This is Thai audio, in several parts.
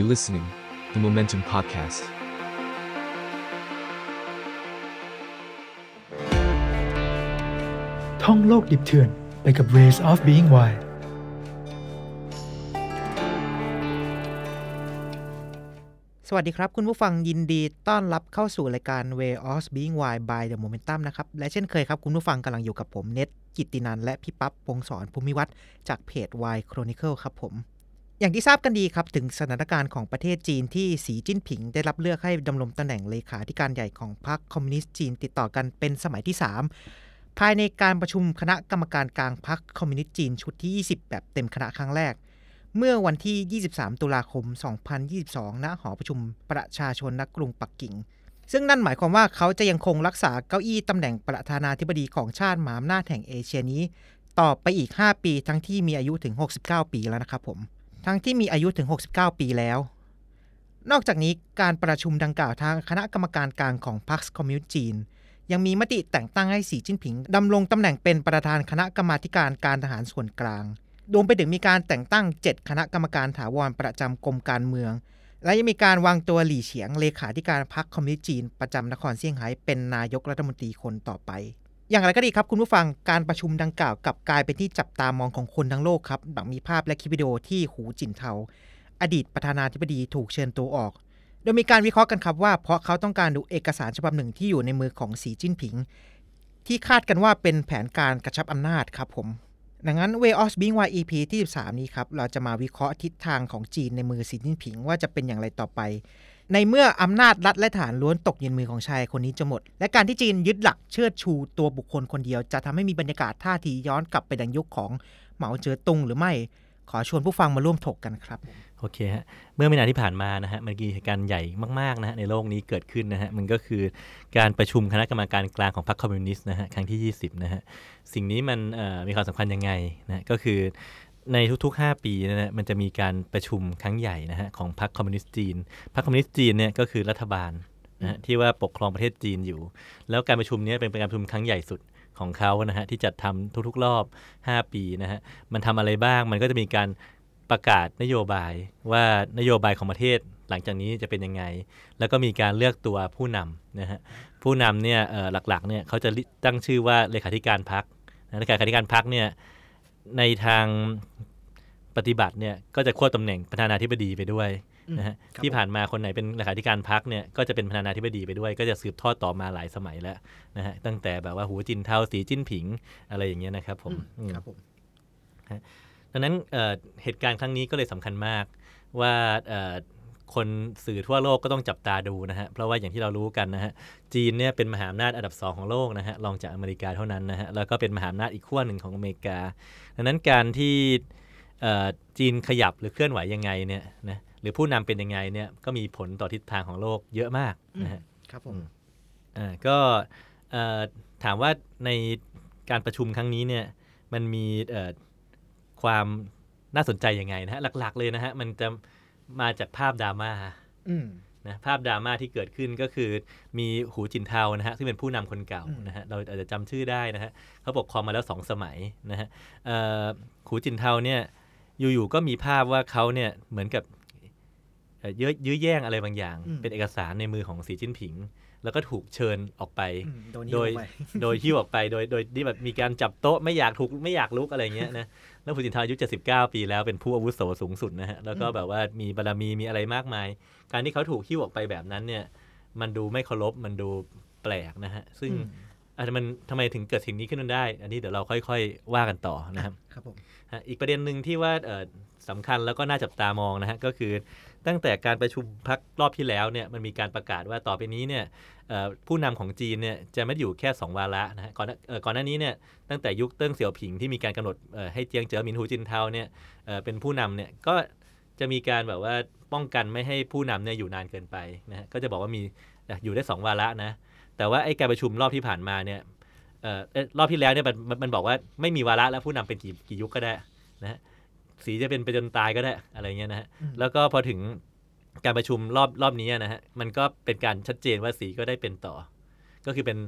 You listening, the Momentum Podcast. ท่องโลกดิบเถื่อนไปกับ Ways of Being Wild สวัสดีครับ คุณผู้ฟังยินดีต้อนรับเข้าสู่รายการ Way of Being Wild by The Momentum นะครับ และเช่นเคยครับ คุณผู้ฟังกำลังอยู่กับผมเน็ตกิตตินันและพี่ปั๊บวงศรภูมิวัฒน์จากเพจ Y Chronicle ครับผม อย่างที่ทราบกันดีครับ ถึงสถานการณ์ของประเทศจีนที่สีจิ้นผิง ได้รับเลือกให้ดำรงตำแหน่งเลขาธิการใหญ่ของพรรคคอมมิวนิสต์จีนติดต่อกันเป็นสมัยที่ 3 ภายในการประชุมคณะกรรมการกลางพรรคคอมมิวนิสต์จีนชุดที่ 20 แบบเต็มคณะครั้งแรก เมื่อวันที่ 23 ตุลาคม 2022 ณหอประชุมประชาชนณกรุงปักกิ่ง ซึ่งนั่นหมายความว่าเขาจะยังคงรักษาเก้าอี้ตำแหน่งประธานาธิบดีของชาติมหาอำนาจแห่งเอเชียนี้ ต่อไปอีก 5 ปีทั้งที่มีอายุถึง 69 ปีแล้วนะครับผม ทั้งที่มีอายุถึง 69 ปีแล้ว นอกจากนี้การประชุมดังกล่าวทางคณะกรรมการกลางของพรรคคอมมิวนิสต์จีน ยังมีมติแต่งตั้งให้สีจิ้นผิงดำรงตำแหน่งเป็นประธานคณะกรรมาการการทหารส่วนกลางรวมไปถึงมีการแต่งตั้ง 7 คณะกรรมการถาวรประจำกรมการเมือง และยังมีการวางตัวหลี่เฉียงเลขาธิการพรรคคอมมิวนิสต์จีน ประจำนครเซี่ยงไฮ้เป็นนายกรัฐมนตรีคนต่อไป อย่างไรก็ดีครับคุณผู้ฟังการประชุมดังกล่าวกับกลายเป็นที่จับตามองของคนทั้งโลกครับหลังมีภาพและคลิปวิดีโอที่หูจินเทา อดีตประธานาธิบดีถูกเชิญตัวออก โดยมีการวิเคราะห์กันครับว่า เพราะเขาต้องการดูเอกสารฉบับหนึ่งที่อยู่ในมือของสีจิ้นผิง ที่คาดกันว่าเป็นแผนการกระชับอำนาจครับผม ดังนั้น Way of Being Wild EP ที่ 13 นี้ครับเราจะมาวิเคราะห์ทิศทางของจีนในมือสีจิ้นผิงว่าจะเป็นอย่างไรต่อไป ในเมื่ออำนาจรัฐและฐานล้วนตกอยู่ในมือของชายคนนี้จะหมด และการที่จีนยึดหลักเชิดชูตัวบุคคลคนเดียว จะทำให้มีบรรยากาศท่าทีย้อนกลับไปดังยุคของเหมาเจ๋อตุงหรือไม่ขอชวนผู้ฟังมาร่วมถกกันครับ โอเคฮะ เมื่อไม่นานที่ผ่านมานะฮะมันมีเหตุการณ์ใหญ่มากๆนะฮะในโลกนี้เกิดขึ้นนะฮะ มันก็คือการประชุมคณะกรรมการกลางของพรรคคอมมิวนิสต์นะฮะครั้งที่ 20 นะฮะ สิ่งนี้มันมีความสำคัญยังไงนะก็คือ ในทุกๆ 5 ปีนะฮะมันจะมีการประชุมครั้งใหญ่นะฮะของพรรคคอมมิวนิสต์จีน พรรคคอมมิวนิสต์จีนเนี่ยก็คือรัฐบาลนะฮะที่ว่าปกครองประเทศจีนอยู่ แล้วการประชุมเนี้เป็นการประชุมครั้งใหญ่สุดของเขานะฮะที่จัดทำทุกๆ รอบ 5 ปีนะฮะมันทำอะไรบ้างมันก็จะมีการประกาศนโยบายว่านโยบายของประเทศหลังจากนี้จะเป็นยังไง แล้วก็มีการเลือกตัวผู้นำนะฮะผู้นำเนี่ยเอ่อหลักๆเนี่ยเขาจะตั้งชื่อว่าเลขาธิการพรรคนะเลขาธิการพรรคเนี่ย ในทางปฏิบัติเนี่ยก็จะควบตำแหน่งประธานาธิบดีไปด้วยนะฮะครับที่ผ่านมาคนไหนเป็นเลขาธิการพรรคเนี่ยก็จะเป็นประธานาธิบดีไปด้วย ก็จะสืบทอดต่อมาหลายสมัยแล้วนะฮะตั้งแต่แบบว่าหูจินเทาสีจิ้นผิงอะไรอย่างเงี้ยนะครับผมอืมครับผมดังนั้นเอ่อเหตุการณ์ครั้งนี้ก็เลยสำคัญมากว่าเอ่อ คนสื่อทั่วโลกก็ต้องจับตาดูนะฮะ เพราะว่าอย่างที่เรารู้กันนะฮะ จีนเนี่ยเป็นมหาอำนาจอันดับสองของโลกนะฮะ รองจากอเมริกาเท่านั้นนะฮะ แล้วก็เป็นมหาอำนาจอีกขั้วหนึ่งของอเมริกา ดังนั้นการที่เอ่อจีนขยับหรือเคลื่อนไหวยังไงเนี่ยนะหรือผู้นำเป็นยังไงเนี่ยก็มีผลต่อทิศทางของโลกเยอะมากนะฮะครับผมอ่าก็เอ่อถามว่าในการประชุมครั้งนี้เนี่ยมันมีเอ่อความน่าสนใจยังไงนะฮะหลักๆเลยนะฮะมันจะ มาจากภาพดราม่าอืมนะภาพดราม่าที่เกิดขึ้นก็คือมีหูจินเทานะฮะซึ่งเป็นผู้นำคนเก่าอืมนะฮะเราอาจจะจำชื่อได้นะฮะเขาปกครองมาแล้วสองสมัยนะฮะเอ่อหูจินเทาเนี่ยอยู่ๆก็มีภาพว่าเขาเนี่ยเหมือนกับเอ่อยื้อยื้อแย่งอะไรบางอย่าง เป็นเอกสารในมือของสีจิ้นผิง แล้วก็ถูกเชิญออกไปอืมโดนโดยหิ้วไปโดยที่ออกไปโดยโดยที่แบบมีการจับโต๊ะไม่อยากถูกไม่อยากลุกอะไรเงี้ยนะ แล้วผู้จินทาอายุ79ปีแล้วเป็นผู้อาวุโสสูงสุดนะฮะแล้วก็แบบว่ามีบารมีมีอะไรมากมาย การที่เขาถูกหิ้วออกไปแบบนั้นเนี่ย มันดูไม่เคารพมันดูแปลกนะฮะซึ่งอืมอาจจะมันทำไมถึงเกิดสิ่งนี้ขึ้นได้ อันนี้เดี๋ยวเราค่อยๆ ว่ากันต่อนะครับครับผมฮะอีกประเด็นหนึ่งที่ว่าเอ่อสำคัญแล้วก็น่าจับตามองนะฮะก็คือ ตั้งแต่การประชุมพักรอบที่แล้วเนี่ยมันมีการประกาศว่าต่อไปนี้เนี่ยผู้นำของจีนเนี่ยจะไม่อยู่แค่ 2 วาระนะฮะก่อนก่อนหน้านี้เนี่ยตั้งแต่ยุคเติ้งเสี่ยวผิงที่มีการกำหนดให้เจียงเจ๋อหมินหูจินเทาเนี่ยเเป็นผู้นำเนี่ยก็จะมีการแบบว่าป้องกันไม่ให้ผู้นำเนี่ยอยู่นานเกินไปนะฮะก็จะบอกว่ามีอยู่ได้ 2 วาระนะแต่ว่าไอ้การประชุมรอบที่ผ่านมาเนี่ยออรอบที่แล้วเนี่ยมันมันบอกว่าไม่มีวาระแล้วผู้นำเป็นกี่กี่ยุคก็ได้นะ สีจะเป็นไปจนตายก็ได้อะไรเงี้ยนะฮะอืมแล้วก็พอถึงการประชุมรอบรอบนี้นะฮะมันก็เป็นการชัดเจนว่าสีก็ได้เป็นต่อ ก็คือเป็น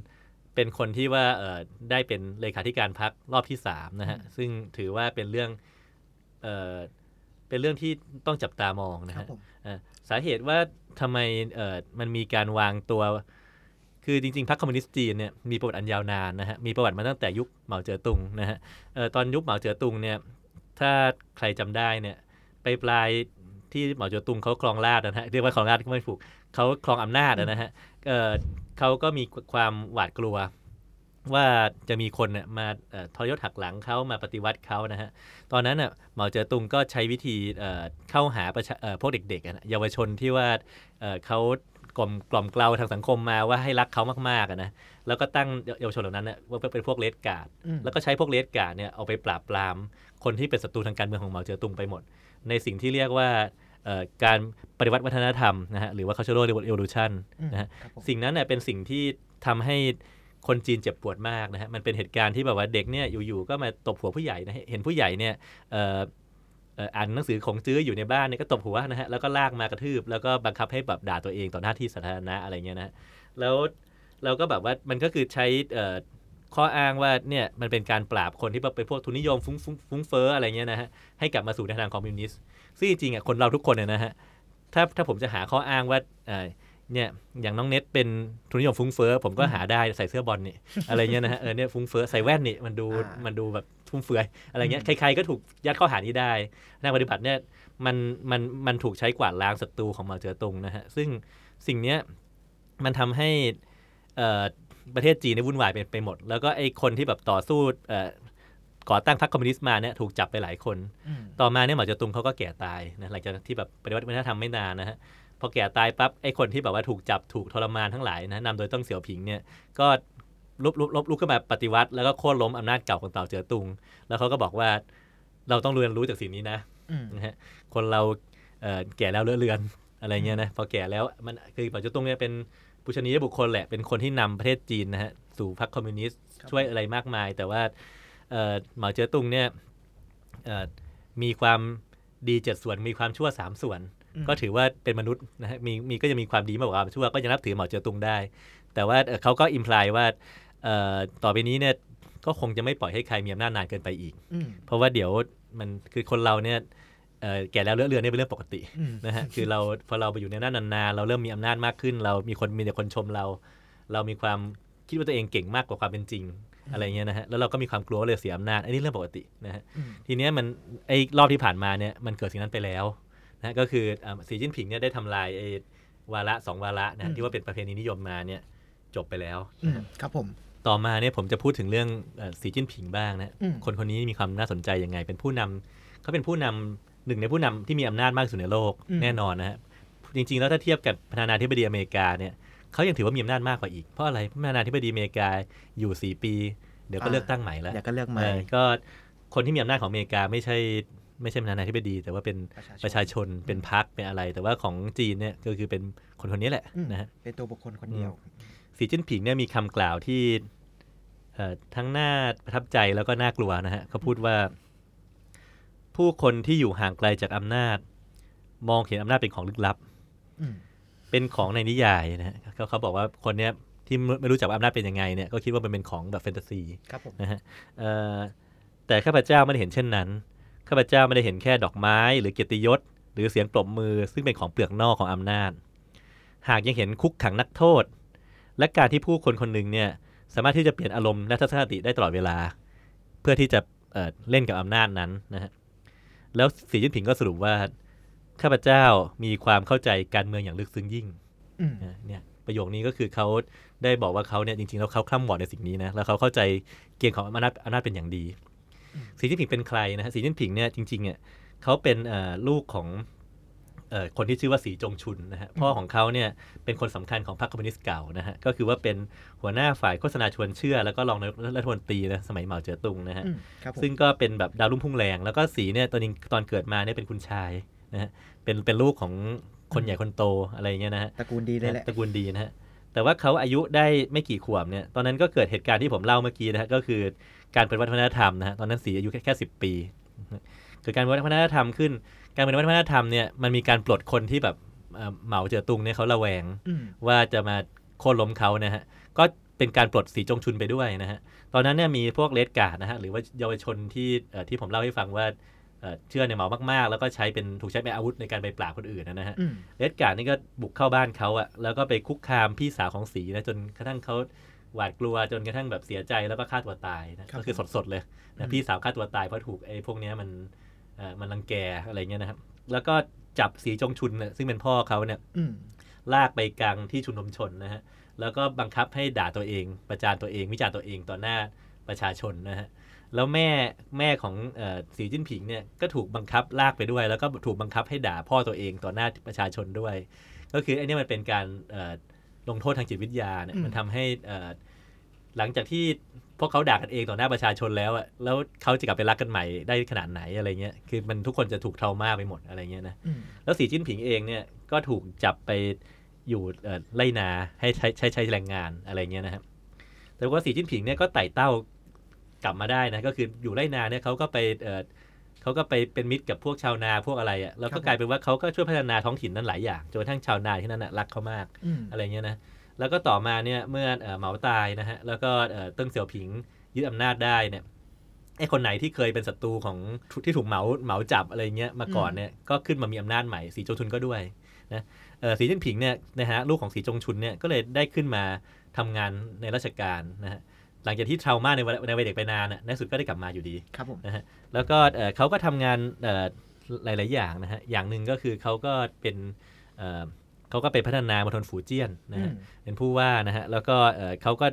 เป็นคนที่ว่าเอ่อได้เป็นเลขาธิการพักรอบที่สามนะฮะซึ่งถือว่าเป็นเรื่องเอ่อเป็นเรื่องที่ต้องจับตามองนะครัฮะบผมเอ่อสาเหตุว่าทำไมเอ่อมันมีการวางตัว คือจริงๆพรรคคอมมิวนิสต์จีนเนี่ยมีประวัติอันยาวนานนะฮะมีประวัติมาตั้งแต่ยุคเหมาเจ๋อตุงนะฮะเอ่อตอนยุคเหมาเจ๋อตุงเนี่ย ถ้าใครจำได้เนี่ย ไปปลายที่หมาเจ๋อตุงเขาครองราชนะฮะเรียกว่าครองราชก็ไม่ถูกเขาครองอำนาจนะฮะเเขาก็มีความหวาดกลัว ว่าจะมีคนเนี่ยมาเอ่อทรยศหักหลังเขามาปฏิวัติเขานะฮะตอนนั้นน่ะหมาเจ๋อตุงก็ใช้วิธีเข้าหาประพวกเด็กๆเยาวชนที่ว่าเขา กล่อมกล่อมเกลาทางสังคมมาว่าให้รักเขามากๆอะนะแล้วก็ตั้งเยาวชนเหล่านั้นน่ะว่าเป็นพวกเลดการ์ดอืมแล้วก็ใช้พวกเลดการ์ดเนี่ยเอาไปปราบปราม คนที่เป็นศัตรูทางการเมืองของเหมาเจ๋อตุงไปหมด ในสิ่งที่เรียกว่าเอ่อการปฏิวัติวัฒนธรรมนะฮะหรือว่า cultural revolution อืมนะฮะครับผมสิ่งนั้นเน่ยเป็นสิ่งที่ทำให้คนจีนเจ็บปวดมากนะฮะมันเป็นเหตุการณ์ที่แบบว่าเด็กเนี่ยอยู่ๆก็มาตบหัวผู้ใหญ่นะฮะเห็นผู้ใหญ่เนี่ยเอ่านหนังสือของจื้ออยู่ในบ้านเนี่ยก็ตบหัวนะฮะแล้วก็ลากมากระทืบ แล้วก็บังคับให้แบบด่าตัวเองต่อหน้าที่สาธารณะอะไรเงี้ยนะฮะแล้วเราก็แบบว่ามันก็คือใช้ข้ออ้างว่าเนี่ยมันเป็นการปราบคนที่แบบเป็นพวกทุนนิยมฟุ้งฟ้งฟุ้งเฟ้ออะไรเงี้ยนะฮะให้กลับมาสู่ในทางคอมมิวนิสต์ซึ่งจริงๆอะคนเราทุกคนเนี่ยนะฮะถ้าถ้าผมจะหาข้ออ้างว่า เอ่อเนี่ยอย่างน้องเน็ตเป็นทุนนิยมฟุ้งเฟ้อผมก็หาได้ใส่เสื้อบอลนี่อะไรเงี้ยนะฮะเออเนี่ยฟุ้งเฟ้อใส่แว่นนี่มันดูอ่ามัมันดูแบบฟุ่มเฟือยอะไรเงี้ยใครๆก็ถูกยัดข้อหานี้ได้ทางปฏิบัติเนี่ยมันมันมันถูกใช้กวาดล้างศัตรูของเหมาเจ๋อตุงนะฮะซึ่งสิ่งเนี้ยมันทำให้เอ่อประเทศจีนเนี่ยวุ่นวายไปไปหมด แล้วก็ไอ้คนที่แบบต่อสู้เอ่อก่อตั้งพรรคคอมมิวนิสต์มาเนี่ยถูกจับไปหลายคนอืมต่อมาเนี่ยเหมาเจ๋อตุงเขาก็แก่ตายนะหลังจากที่แบบปฏิวัติวัฒนธรรมไม่นานนะฮะ พอแก่ตายปั๊บไอ้คนที่แบบว่าถูกจับถูกทรมานทั้งหลายนะนำโดยต้องเสี่ยวผิงเนี่ยก็ลุกลุกลุกลุกขึ้นมาปฏิวัติ แล้วก็โค่นล้มอำนาจเก่าของเต่าเจ๋อตุง แล้วเขาก็บอกว่าเราต้องเรียนรู้จากสิ่งนี้นะอืมนะฮะคนเราเอ่อแก่แล้วเลอะเลือนอะไรเงี้ยนะพอแก่แล้วมันคือเหมาเจ๋อตุงเนี่ยเป็นผู้ชนียบุคคลแหละเป็นคนที่นำประเทศจีนนะฮะสู่พรรคคอมมิวนิสต์ช่วยอะไรมากมาย แต่ว่าเอ่อเหมาเจ๋อตุงเนี่ยเอ่อมีความดีเจ็ดส่วนมีความชั่วสามส่วนอืม ก็ถือว่าเป็นมนุษย์นะฮะมีมีก็จะมีความดีมากกว่าความชั่วก็จะนับถือเหมาเจ๋อตุงได้ แต่ว่าเอ่อเขาก็ imply ว่าเอ่อต่อไปนี้เนี่ยก็คงจะไม่ปล่อยให้ใครมีอำนาจนานเกินไปอีกอืมเพราะว่าเดี๋ยวมันคือคนเราเนี่ยเอ่อแก่แล้วเลอะเลือนเนี่ยเป็นเรื่องปกติอืมนะฮะคือเราพอเราไปอยู่ในนั้นนานๆเราเริ่มมีอำนาจมากขึ้น เรามีคนมีแต่คนชมเรา เรามีความคิดว่าตัวเองเก่งมากกว่าความเป็นจริงอะไรเงี้ยนะฮะแล้วเราก็มีความกลัวว่าเลยเสียอำนาจอันนี้เรื่องปกตินะฮะอืมทีเนี้ยมันไอ้รอบที่ผ่านมาเนี่ยมันเกิดสิ่งนั้นไปแล้ว นะก็คืออ่าสีจิ้นผิงเนี่ยได้ทำลายไอ้วาระสองวาระนะฮะที่ว่าเป็นประเพณีนิยมมาเนี่ยจบไปแล้วอืมครับผมต่อมาเนี่ยผมจะพูดถึงเรื่องเอ่อสีจิ้นผิงบ้างนะอืมคนคนนี้มีความน่าสนใจยังไง เป็นผู้นำเขาเป็นผู้นำหนึ่งในผู้นำที่มีอำนาจมากที่สุดในโลกอืมแน่นอนนะฮะจริง ๆ แล้วถ้าเทียบกับประธานาธิบดีอเมริกาเนี่ยเขายังถือว่ามีอำนาจมากกว่าอีก เพราะอะไรเพราะประธานาธิบดีอเมริกาอยู่สี่ปี เดี๋ยวก็เลือกตั้งใหม่แล้วเดี๋ยวก็เลือกใหม่เออก็คนที่มีอำนาจของอเมริกาไม่ใช่ ไม่ใช่ประธานาธิบดี แต่ว่าเป็นประชาชนเป็นพรรคเป็นอะไร แต่ว่าของจีนเนี่ยก็คือเป็นคนคนนี้แหละอืมนะฮะเป็นตัวบุคคลคนเดียว สีจิ้นผิงเนี่ยมีคำกล่าวที่เอ่อทั้งน่าประทับใจแล้วก็น่ากลัวนะฮะเขาพูดว่า ผู้คนที่อยู่ห่างไกลจากอำนาจ มองเห็นอำนาจเป็นของลึกลับอืมเป็นของในนิยายนะฮะเขาเขาบอกว่าคนเนี้ยที่ไม่ไม่รู้จักว่าอำนาจเป็นยังไงเนี่ยก็คิดว่ามันเป็นของแบบแฟนตาซีครับผมนะฮะเอ่อแต่ข้าพเจ้าไม่ได้เห็นเช่นนั้น ข้าพเจ้าไม่ได้เห็นแค่ดอกไม้ หรือเกียรติยศ หรือเสียงปรบมือซึ่งเป็นของเปลือกนอกของอำนาจ หากยังเห็นคุกขังนักโทษ และการที่ผู้คนคนหนึ่งเนี่ยสามารถที่จะเปลี่ยนอารมณ์และทัศนคติได้ตลอดเวลา เพื่อที่จะเอ่อเล่นกับอำนาจนั้นนะฮะแล้วสีจิ้นผิงก็สรุปว่าข้าพเจ้ามีความเข้าใจการเมืองอย่างลึกซึ้งยิ่งอืมนะเนี่ยประโยคนี้ก็คือเขาได้บอกว่าเขาเนี่ยจริงๆแล้วเขาคล่ำวอดในสิ่งนี้นะแล้วเขาเข้าใจเกณฑ์ของอำนาจอำนาจเป็นอย่างดี สีจิ้นผิงเป็นใครนะฮะสีจิ้นผิงเนี่ยจริงๆเนี่ยเขาเป็นเอ่อลูกของเอ่อคนที่ชื่อว่าสีจงชุนนะฮะพ่อของเขาเนี่ยเป็นคนสำคัญของพรรคคอมมิวนิสต์เก่านะฮะก็คือว่าเป็นหัวหน้าฝ่ายโฆษณาชวนเชื่อ แล้วก็รองนายกรัฐมนตรีนะสมัยเหมาเจ๋อตุงนะฮะอืมครับผมซึ่งก็เป็นแบบดาวรุ่งพุ่งแรง แล้วก็สีเนี่ยตอนนี้ตอนเกิดมาเนี่ยเป็นคุณชายนะฮะเป็นเป็นลูกของคนใหญ่คนโตอะไรอย่างเงี้ยนะฮะตระกูลดีเลยแหละตระกูลดีนะฮะแต่ว่าเขาอายุได้ไม่กี่ขวบเนี่ยตอนนั้นก็เกิดเหตุการณ์ที่ผมเล่าเมื่อกี้นะฮะก็คือ การเป็นวัฒนธรรมนะฮะตอนนั้นสีอายุแค่แค่สิบปีเกิดการเป็นวัฒนธรรมขึ้น การเป็นวัฒนธรรมเนี่ยมันมีการปลดคนที่แบบเอ่อเหมาเจ๋อตุงเนี่ยเขาระแวงอืมว่าจะมาโค่นล้มเขานะฮะก็เป็นการปลดสีจงชุนไปด้วยนะฮะตอนนั้นเนี่ยมีพวกเลดการ์ดนะฮะหรือว่าเยาวชนที่เอ่อที่ผมเล่าให้ฟังว่าเอ่อเชื่อในเหมามากๆ แล้วก็ใช้เป็นถูกใช้เป็นอาวุธในการไปปราบคนอื่นนะฮะอืมเลดการ์ดนี่ก็บุกเข้าบ้านเขาอะแล้วก็ไปคุกคามพี่สาวของสีนะจนกระทั่งเขา หวาดกลัวจนกระทั่งแบบเสียใจแล้วก็ฆ่าตัวตายนะครับก็คือสดๆเลยอืนะมพี่สาวฆ่าตัวตายเพราะถูกไอ้พวกเนี้ยมันเอ่อมันรังแกอะไรเงี้ยนะครับ แล้วก็จับสีจงชุนเนี่ยซึ่งเป็นพ่อเขาเนี่ยอืมลากไปกลางที่ชุมนุมชนนะฮะแล้วก็บังคับให้ด่าตัวเอง ประจานตัวเอง วิจารณ์ตัวเองต่อหน้าประชาชนนะฮะแล้วแม่แม่ของเออสีจิ้นผิงเนี่ยก็ถูกบังคับลากไปด้วย แล้วก็ถูกบังคับให้ด่าพ่อตัวเองต่อหน้าประชาชนด้วย ก็คือไอ้เนี่ยมันเป็นการเอ่อ ลงโทษทางจิตวิทยาเนี่ยอืมมันทำให้เอ่อหลังจากที่พวกเขาด่ากันเองต่อหน้าประชาชนแล้วอะแล้วเขาจะกลับไปรักกันใหม่ได้ขนาดไหนอะไรเงี้ย คือมันทุกคนจะถูกเทรามาไปหมดอะไรเงี้ยนะอืมแล้วสีจิ้นผิงเองเนี่ยก็ถูกจับไปอยู่เอ่อไล่นาให้ใช้ใช้ใช้แรงงานอะไรเงี้ยนะครับ แต่ว่าสีจิ้นผิงเนี่ยก็ไต่เต้ากลับมาได้นะ ก็คืออยู่ไล่นาเนี่ยเขาก็ไป เอ่อเขาก็ไปเป็นมิตรกับพวกชาวนาพวกอะไรอะ่ะแล้วครัก็บผมกลายเป็นว่าเขาก็ช่วยพัฒนาท้องถิ่นนั้นหลายอย่างจนกระทั่งชาวนาที่นั่นนะรักเขามากอืมอะไรเงี้ยนะแล้วก็ต่อมาเนี่ยเมื่อเอ่อเหมาตายนะฮะแล้วก็เอ่อเติ้งเสี่ยวผิงยึดอำนาจได้เนี่ยไอ้คนไหนที่เคยเป็นศัตรูของที่ถูกเหมาเหมาจับอะไรเงี้ยมาก่อนเนี่ยก็ขึ้นมามีอำนาจใหม่สีโจงชุนก็ด้วยนะเอ่อสีจิ้นผิงเนี่ยนะฮะลูกของสีจงชุนเนี่ยก็เลยได้ขึ้นมาทำงานในราชการนะฮะ หลังจากที่เทรามาในวัยในวัยเด็กไปนานน่ะในที่สุดก็ได้กลับมาอยู่ดีครับผมนะฮะแล้วก็เอ่อเขาก็ทำงานเอ่อหลาย ๆ อย่างนะฮะอย่างหนึ่งก็คือเขาก็เป็นเอ่อเขาก็ไปพัฒนามณฑลฝูเจี้ยนนะฮะอืมเป็นผู้ว่านะฮะแล้วก็เอ่อเขาก็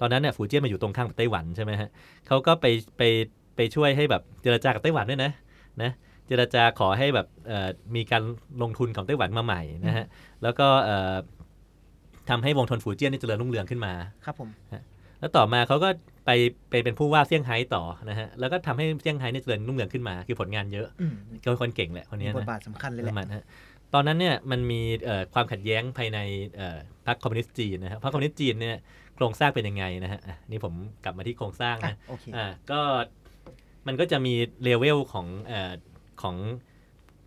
ตอนนั้นเนี่ยฝูเจี้ยนมาอยู่ตรงข้ามกับไต้หวันใช่ไหมฮะเขาก็ไปไปไปช่วยให้แบบเจรจากับไต้หวันด้วยนะนะเจรจาขอให้แบบเอ่อมีการลงทุนของไต้หวันมาใหม่นะฮะแล้วก็เอ่อทำให้วงทนฝูเจี้ยนนี่เจริญรุ่งเรืองขึ้นมาครับผม แล้วต่อมาเขาก็ไปไปเป็นผู้ว่าเซี่ยงไฮ้ต่อนะฮะ แล้วก็ทำให้เซี่ยงไฮ้เนี่ยเจริญรุ่งเรืองขึ้นมา คือผลงานเยอะอืมก็เป็นคนเก่งแหละคนมีเนี้ยบทนะบาทสำคัญเลยแหปละระมาณฮะตอนนั้นเนี่ยมันมีเอ่อความขัดแย้งภายในเอ่อพรรคคอมมิวนิสต์จีนนะครับพรรคคอมมิวนิสต์จีนเนี่ยโครงสร้างเป็นยังไงนะฮะอะนี่ผมกลับมาที่โครงสร้างอะนะโอเคอ่าก็มันก็จะมีเลเวลของเอ่อของ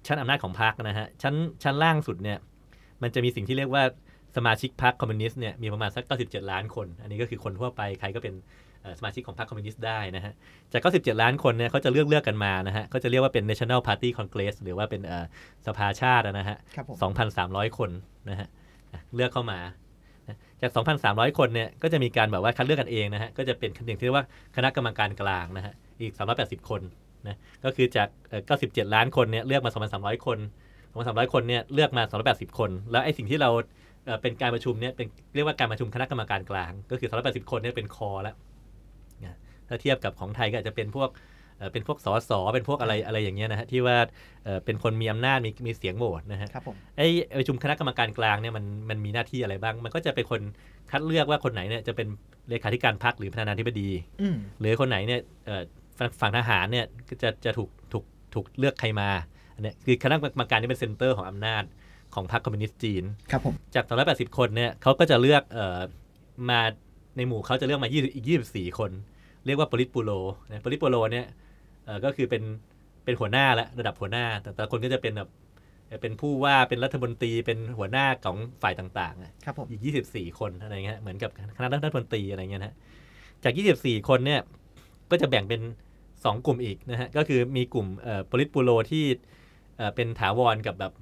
ชั้นอำนาจของพรรคนะฮะชั้นชั้นล่างสุดเนี่ยมันจะมีสิ่งที่เรียกว่า สมาชิกพรรคคอมมิวนิสต์เนี่ยมีประมาณสัก 97 ล้านคน อันนี้ก็คือคนทั่วไปใครก็เป็นเอ่อสมาชิกของพรรคคอมมิวนิสต์ได้นะฮะ จาก 97 ล้านคนเนี่ยเขาจะเลือกเลือกกันมานะฮะเขาจะเรียกว่าเป็น National Party Congress หรือว่าเป็นเอ่อสภาชาตินะฮะครับผม2,300 คนนะฮะอะเลือกเข้ามานะจาก 2,300 คนเนี่ยก็จะมีการแบบว่าคัดเลือกกันเองนะฮะ ก็จะเป็นอย่างที่เรียกว่าคณะกรรมการกลางนะฮะ อีก 380 คนนะ ก็คือจากเอ่อ97 ล้านคนเนี่ยเลือกมา 2,300 คน 2,300 คนเนี่ยเลือกมา 280 คน แล้วไอ้สิ่งที่เรา เอ่อเป็นการประชุมเนี่ยเป็นเรียกว่าการประชุมคณะกรรมการกลาง ก็คือ280 คนเนี่ยเป็นคอแล้วนะถ้าเทียบกับของไทยก็อาจจะเป็นพวกเอ่อเป็นพวกสสเป็นพวกอะไรอะไรอย่างเงี้ยนะฮะที่ว่าเอ่อเป็นคนมีอำนาจมีมีเสียงโหวตนะฮะครับผมไอ้ประชุมคณะกรรมการกลางเนี่ยมันมันมีหน้าที่อะไรบ้าง มันก็จะเป็นคนคัดเลือกว่าคนไหนเนี่ยจะเป็นเลขาธิการพรรคหรือประธานาธิบดีอืมหรือคนไหนเนี่ยเอ่อฝั่งฝั่งทหารเนี่ยก็จะจะถูกถูกถูกเลือกใครมาอันเนี้ยคือคณะกรรมการนี่เป็น center ของอำนาจ ของพรรคคอมมิวนิสต์จีนครับผมจาก 280 คนเนี่ยเขาก็จะเลือกเอ่อมาในหมู่เขาจะเลือกมา20อีก 24 คน เรียกว่าปริตปูโรนะปริตปูโรเนี่ยเอ่อก็คือเป็นเป็นหัวหน้าและระดับหัวหน้า แต่แต่ละคนก็จะเป็นแบบเป็นผู้ว่าเป็นรัฐมนตรีเป็นหัวหน้าของฝ่ายต่างๆอะครับผมอีก 24 คนอะไรเงี้ยเหมือนกับคณะรัฐมนตรีอะไรเงี้ยนะฮะจาก 24 คนเนี่ยก็จะแบ่งเป็น 2 กลุ่มอีกนะฮะก็คือมีกลุ่มเอ่อโพลิตบูโรที่เอ่อเป็นถาวรกับแบบ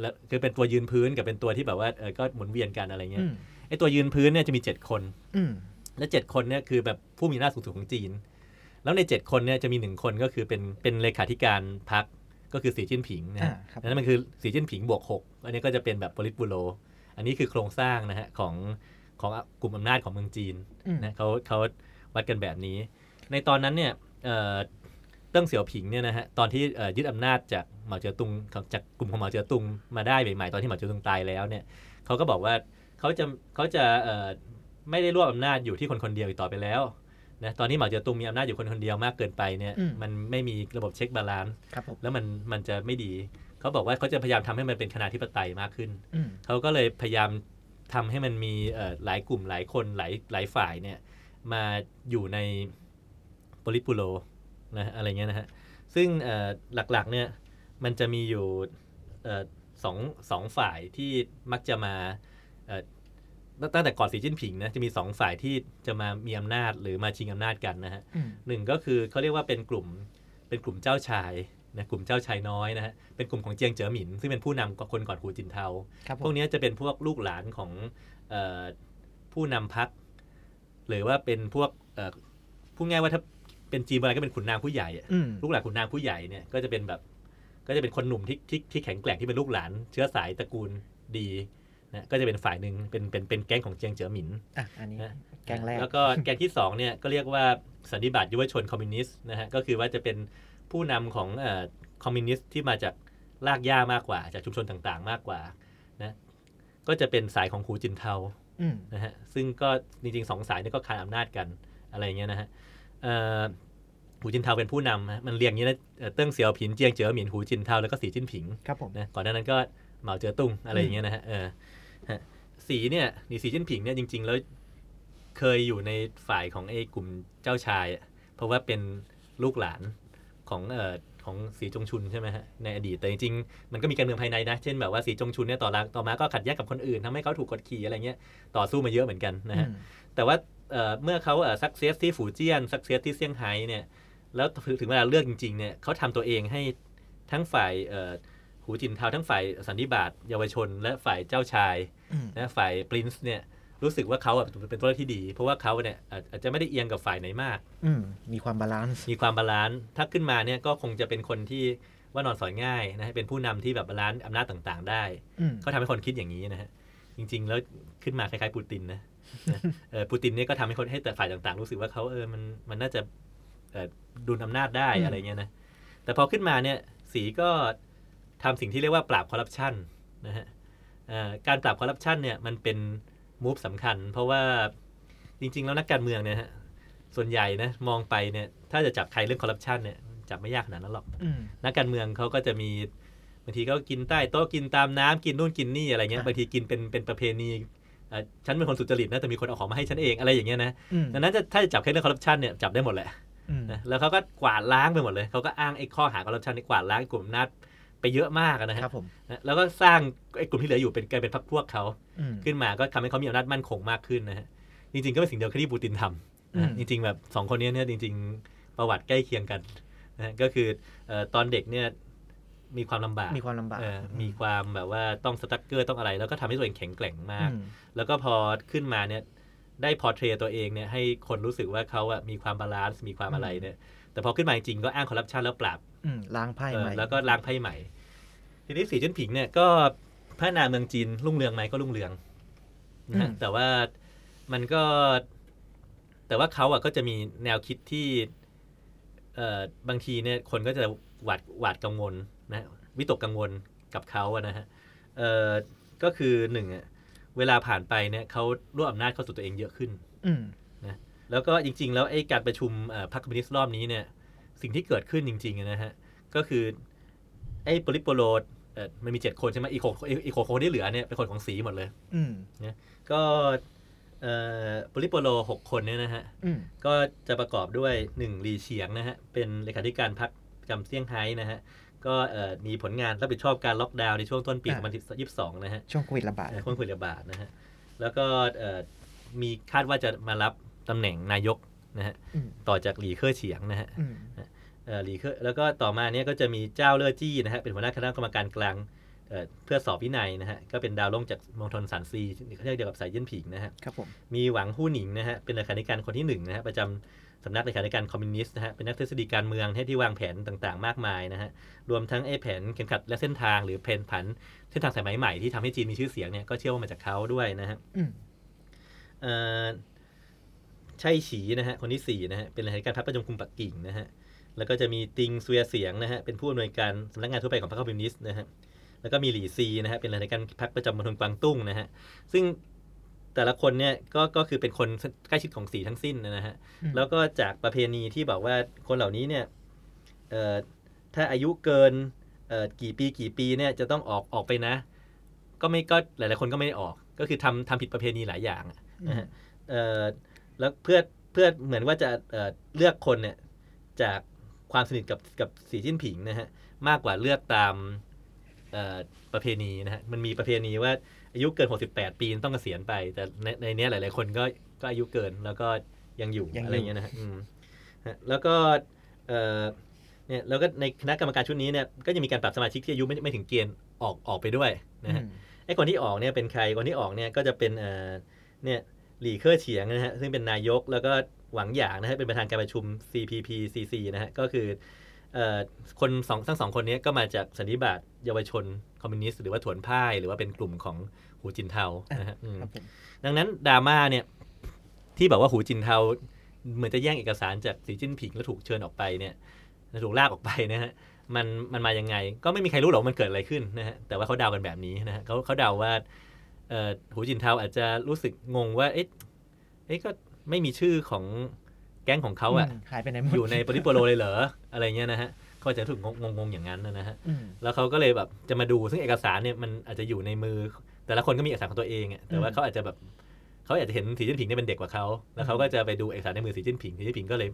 แล้วคือเป็นตัวยืนพื้นกับเป็นตัวที่แบบว่าเออก็หมุนเวียนกันอะไรเงี้อืยมไอตัวยืนพื้นเนี่ยจะมี7คนอืมและ7คนเนี่ยคือแบบผู้มีอำนาจสูงสุดของจีน แล้วใน7คนเนี่ยจะมี1คนก็คือเป็นเป็นเลขาธิการพรรคก็คือสีจิ้นผิงนะอ่าฮะครับนั่นมันคือสีจิ้นผิงบวก6อันนี้ก็จะเป็นแบบโพลิตบูโร อันนี้คือโครงสร้างนะฮะของของกลุ่มอำนาจของเมืองจีนอืมนะเขาเขาวัดกันแบบนี้ ในตอนนั้นเนี่ยเอ่อเติ้งเสี่ยวผิงเนี่ยนะฮะตอนที่เอ่อยึดอำนาจจาก เหมาเจ๋อตุงของจากกลุ่มของเหมาเจ๋อตุงมาได้ใหม่ๆตอนที่เหมาเจ๋อตุงตายแล้วเนี่ยเขาก็บอกว่าเขาจะเขาจะเอ่อไม่ได้รวบอำนาจอยู่ที่คนคนเดียวอีกต่อไปแล้วนะตอนนี้เหมาเจ๋อตุงมีอำนาจอยู่คนคนเดียวมากเกินไปเนี่ยอืมมันไม่มีระบบ check balance ครับผมแล้วมันมันจะไม่ดีเขาบอกว่าเขาจะพยายามทำให้มันเป็นคณะธิปไตยมากขึ้นอืมเขาก็เลยพยายามทำให้มันมีเอ่อหลายกลุ่มหลายคนหลายหลายฝ่ายเนี่ยมาอยู่ในโพลิตบูโรนะฮะอะไรเงี้ยนะฮะซึ่งเอ่อหลักๆเนี่ย มันจะมีอยู่เอ่อสองสองฝ่ายที่มักจะมาเอ่อตั้งตั้งแต่ก่อนสีจิ้นผิงนะจะมีสองฝ่ายที่จะมามีอำนาจหรือมาชิงอำนาจกันนะฮะอืมหนึ่งก็คือเขาเรียกว่าเป็นกลุ่มเป็นกลุ่มเจ้าชายนะกลุ่มเจ้าชายน้อยนะฮะเป็นกลุ่มของเจียงเจ๋อหมิน ซึ่งเป็นผู้นำคนก่อนหูจินเทาครับผพวมกเนี้ยจะเป็นพวกลูกหลานของเออผู้นำพักหรือว่าเป็นพวกเอ่อพูดง่ายว่าถ้าเป็นจีนโบราณก็เป็นขุนนางผู้ใหญ่อะอืมลูกหลานขุนนางผู้ใหญ่เนี่ยก็จะเป็นแบบ ก็จะเป็นคนหนุ่มที่ที่ที่แข็งแกร่งที่เป็นลูกหลาน เชื้อสายตระกูลดีนะก็จะเป็นฝ่ายหนึ่งเป็นเป็นเป็นแก๊งของเจียงเจ๋อหมินอะอันนี้นะแกงแรกแล้วก็แก๊งที่สองเนี่ยก็เรียกว่าสันนิบาตยุวชนคอมมิวนิสต์นะฮะก็คือว่าจะเป็นผู้นำของเอ่อคอมมิวนิสต์ที่มาจากรากหญ้ามากกว่า จากชุมชนต่างๆ มากกว่านะก็จะเป็นสายของหูจินเทาอืมนะฮะซึ่งก็จริงๆสองสายนี่ก็คานอำนาจกันอะไรอย่างเงี้ยนะฮะเอ่อ หูจินเทาเป็นผู้นำฮะมันเรียงอย่างนี้นะเอ่อเติ้งเสี่ยวผินเจียงเจ๋อหมินหูจินเทาแล้วก็สีจิ้นผิงครับผมนะก่อนหน้านั้นก็เหมาเจ๋อตุ้งอะไรอย่างเงี้ยนะฮะเออฮะสีเนี่ยนี่สีจิ้นผิงเนี่ยจริง ๆ แล้วเคยอยู่ในฝ่ายของไอ้กลุ่มเจ้าชายอะเพราะว่าเป็นลูกหลานของเอ่อของสีจ้งซวินใช่ไหมฮะในอดีตแต่จริงๆมันก็มีการเมืองภายในนะ เช่นแบบว่าสีจ้งซวินเนี่ยต่อมาต่อมาก็ขัดแย้งกับคนอื่นทำให้เขาถูกกดขี่อะไรเงี้ยต่อสู้มาเยอะเหมือนกันนะฮะอืมแต่ว่าเอ่อเมื่อเขา success ที่ฝูเจี้ยน success ที่เซี่ยงไฮ้เนี่ย แล้วถึงเวลาเลือกจริงๆเนี่ยเขาทำตัวเองให้ทั้งฝ่ายเอ่อหูจินเทาทั้งฝ่ายสันนิบาตเยาวชน และฝ่ายเจ้าชายอืมนะฝ่าย prince เนี่ยรู้สึกว่าเขาอะเป็นตัวเลือกที่ดี เพราะว่าเขาเนี่ยอาจอาจจะไม่ได้เอียงกับฝ่ายไหนมากอืมมีความ balanceมีความ balance ถ้าขึ้นมาเนี่ยก็คงจะเป็นคนที่ว่านอนสอนง่ายนะฮะเป็นผู้นำที่แบบ balance อำนาจต่างๆ ได้อืมเขาทำให้คนคิดอย่างนี้นะฮะจริง ๆ แล้วขึ้นมาคล้ายๆปูตินนะนะเออปูตินเนี่ยก็ทำให้คนให้แต่ฝ่ายต่างๆ รู้สึกว่าเขาเออมันมันน่าจะเอ่อ ดุลอำนาจได้อืมอะไรเงี้ยนะ แต่พอขึ้นมาเนี่ยสีก็ทำสิ่งที่เรียกว่าปราบคอร์รัปชันนะฮะเอ่อการปราบคอร์รัปชันเนี่ยมันเป็นมูฟสำคัญ เพราะว่าจริง ๆ แล้วนักการเมืองเนี่ยฮะส่วนใหญ่นะมองไปเนี่ยถ้าจะจับใครเรื่องคอร์รัปชันเนี่ยจับไม่ยากขนาดนั้นหรอกอืมนักการเมืองเขาก็จะมีบางทีก็กินใต้โต๊ะกินตามน้ำกินนู่นกินนี่อะไรเงี้ยอะบางทีกินเป็นเป็นประเพณีเอ่อฉันเป็นคนสุจริตนะแต่มีคนเอาของมาให้ฉันเองอะไรอย่างเงี้ยนะอืมดังนั้นจะถ้าจะจับแค่เรื่องคอร์รัปชันเนี่ยจับได้หมดแหละอืม นะแล้วเขาก็กวาดล้างไปหมดเลย เขาก็อ้างไอ้ข้อหาคอร์รัปชันในกวาดล้างกลุ่มอำนาจไปเยอะมากนะฮะครับผมแล้วก็สร้างไอ้กลุ่มที่เหลืออยู่เป็นกลายเป็นพรรคพวกเขาขึ้นมาก็ทำให้เขามีอำนาจมั่นคงมากขึ้นนะฮะจริงๆ ก็เป็นสิ่งเดียวที่ปูตินทำนะจริงๆแบบสองคนนี้เนี่ยจริง ๆ ประวัติใกล้เคียงกันนะก็คืออตอนเด็กเนี่ยมีความลำบากมีความลำบากมีความแบบว่าต้อง struggle ต้องอะไร แล้วก็ทำให้ตัวเองแข็งแกร่งมาก แล้วก็พอขึ้นมาเนี่ย ได้ portray ตัวเองเนี่ยให้คนรู้สึกว่าเขาอะมีความ balance มีความอะไรเนี่ย แต่พอขึ้นมาจริงๆก็อ้างคอร์รัปชันแล้วปราบอืมล้างไพ่เออใหม่แล้วก็ล้างไพ่ใหม่ ทีนี้สีจิ้นผิงเนี่ยก็พัฒนาเมืองจีนรุ่งเรืองไหมก็รุ่งเรืองนะฮะแต่ว่ามันก็ แต่ว่าเขาอะก็จะมีแนวคิดที่เอ่อบางทีเนี่ยคนก็จะหวาดหวาดกังวลนะวิตกกังวลกับเขาอะนะฮะเอ่อก็คือหนึ่งอะ เวลาผ่านไปเนี่ยเขารวบอำนาจเข้าสู่ตัวเองเยอะขึ้นอืมแล้วก็จริง ๆ แล้วไอ้การประชุมเอ่อพรรคคอมมิวนิสต์รอบนี้เนี่ย สิ่งที่เกิดขึ้นจริง ๆ นะฮะ ก็คือ ไอ้โปลิโปโลเอ่อมันมีเจ็ดคนใช่ไหมอีกหกอีกหกคนที่เหลือเนี่ยเป็นคนของสีหมดเลยอืมก็เอ่อโปลิโปโลหกคนเนี่ยนะฮะอืมก็จะประกอบด้วยหนึ่งหลีเฉียงนะฮะเป็นเลขาธิการพรรคประจำเซี่ยงไฮ้นะฮะ ก็เอ่อมีผลงานรับผิดชอบการล็อกดาวน์ในช่วงต้นปีอ่า2022 นะฮะ ช่วงโควิดระบาดเอ่อคนคุยระบาดนะฮะ แล้วก็เอ่อมีคาดว่าจะมารับตำแหน่งนายกนะฮะอืมต่อจากหลี่เค่อเฉียงนะฮะอืมเอ่อหลี่เค่อแล้วก็ต่อมาเนี่ยก็จะมีจ้าวเล่อจี้นะฮะ เป็นหัวหน้าคณะกรรมการกลาง เอ่อเพื่อสอบวินัยนะฮะก็เป็นดาวรุ่งจากมณฑลสานซีเขาเรียกเดียวกับสายเยี่ยนผิงนะฮะครับผมมีหวังฮู่หนิงนะฮะเป็นเลขาธิการคนที่หนึ่งนะฮะประจำสำนักเลขาธิการคอมมิวนิสต์นะฮะเป็นนักทฤษฎีการเมืองให้ที่วางแผนต่างๆ มากมายนะฮะรวมทั้งไอ้แผนเข็มขัดและเส้นทางหรือแผนผันเส้นทางสายไหมใหม่ที่ทำให้จีนมีชื่อเสียงเนี่ยก็เชื่อว่ามาจากเขาด้วยนะฮะอืมเอ่อใช่ฉีนะฮะคนที่สี่นะฮะเป็นเลขาธิการพรรคประจำกรุงปักกิ่งนะฮะแล้วก็จะมีติงซุยเสียงนะฮะเป็นผู้อำนวยการสำนักงานทั่วไปของพรรคคอมมิวนิสต์นะฮะ แล้วก็มีหลี่ซีนะฮะเป็นเลขาธิการพรรคประจำมณฑลกวางตุ้งนะฮะซึ่งแต่ละคนเนี่ยก็ก็คือเป็นคนใกล้ชิดของสีทั้งสิ้นนะฮะอืมแล้วก็จากประเพณีที่บอกว่าคนเหล่านี้เนี่ยเอ่อถ้าอายุเกินเอ่อกี่ปีกี่ปีเนี่ยจะต้องออกออกไปนะ ก็ไม่ก็หลายๆคนก็ไม่ได้ออก ก็คือทำทำผิดประเพณีหลายอย่างอะนะฮะเอ่อแล้วเพื่อเพื่อเหมือนว่าจะเอ่อเลือกคนเนี่ยจากความสนิทกับกับสีจิ้นผิงนะฮะมากกว่าเลือกตามเอ่อ ประเพณีนะฮะมันมีประเพณีว่าอายุเกิน 68 ปีต้องเกษียณไป แต่ในในเนี้ยหลาย ๆ คนก็ก็อายุเกินแล้วก็ยังอยู่ยังอยู่อะไรเงี้ยนะฮะอืมฮะแล้วก็เอ่อเนี่ยแล้วก็ในคณะกรรมการชุดนี้เนี่ยก็จะมีการปรับสมาชิกที่อายุไม่ไม่ถึงเกณฑ์ออกออกไปด้วยนะฮะอืมไอ้คนที่ออกเนี่ยเป็นใครคนที่ออกเนี่ยก็จะเป็นเอ่อเนี่ยหลี่เค่อเฉียงนะฮะซึ่งเป็นนายกแล้วก็หวังหยางนะฮะเป็นประธานการประชุม CPPCC นะฮะก็คือเอ่อ คนสองทั้งสองคนนี้ก็มาจากสันนิบาตเยาวชนคอมมิวนิสต์หรือว่าถวนพ่ายหรือว่าเป็นกลุ่มของหูจินเทานะฮะอืมครับผมดังนั้นดราม่าเนี่ยที่บอกว่าหูจินเทาเหมือนจะแย่งเอกสารจากสีจิ้นผิงแล้วถูกเชิญออกไปเนี่ยถูกลากออกไปนะฮะมันมันมายังไง ก็ไม่มีใครรู้หรอกว่ามันเกิดอะไรขึ้นนะฮะแต่ว่าเขาเดากันแบบนี้นะฮะเขาเขาเดาว่าเอ่อหูจินเทาอาจจะรู้สึกงงว่าเอ๊ะเอ๊ะก็ไม่มีชื่อของ แก๊งของเขาอะมหายไปไหนหมดอยู่ในปริโปโลเลยเหรออะไรเงี้ยนะฮะก็จะถูกงงงๆอย่างนั้นนะฮะอืมแล้วเขาก็เลยแบบจะมาดูซึ่งเอกสารเนี่ยมันอาจจะอยู่ในมือ แต่ละคนก็มีเอกสารของตัวเองอะแต่ว่าอืมเขาอาจจะแบบเขาอาจจะเห็นสีจิ้นผิงเนี่ยเป็นเด็กกว่าเขาแล้วเขาก็จะไปดูเอกสารในมือสีจิ้นผิงสีจิ้นผิงก็เลย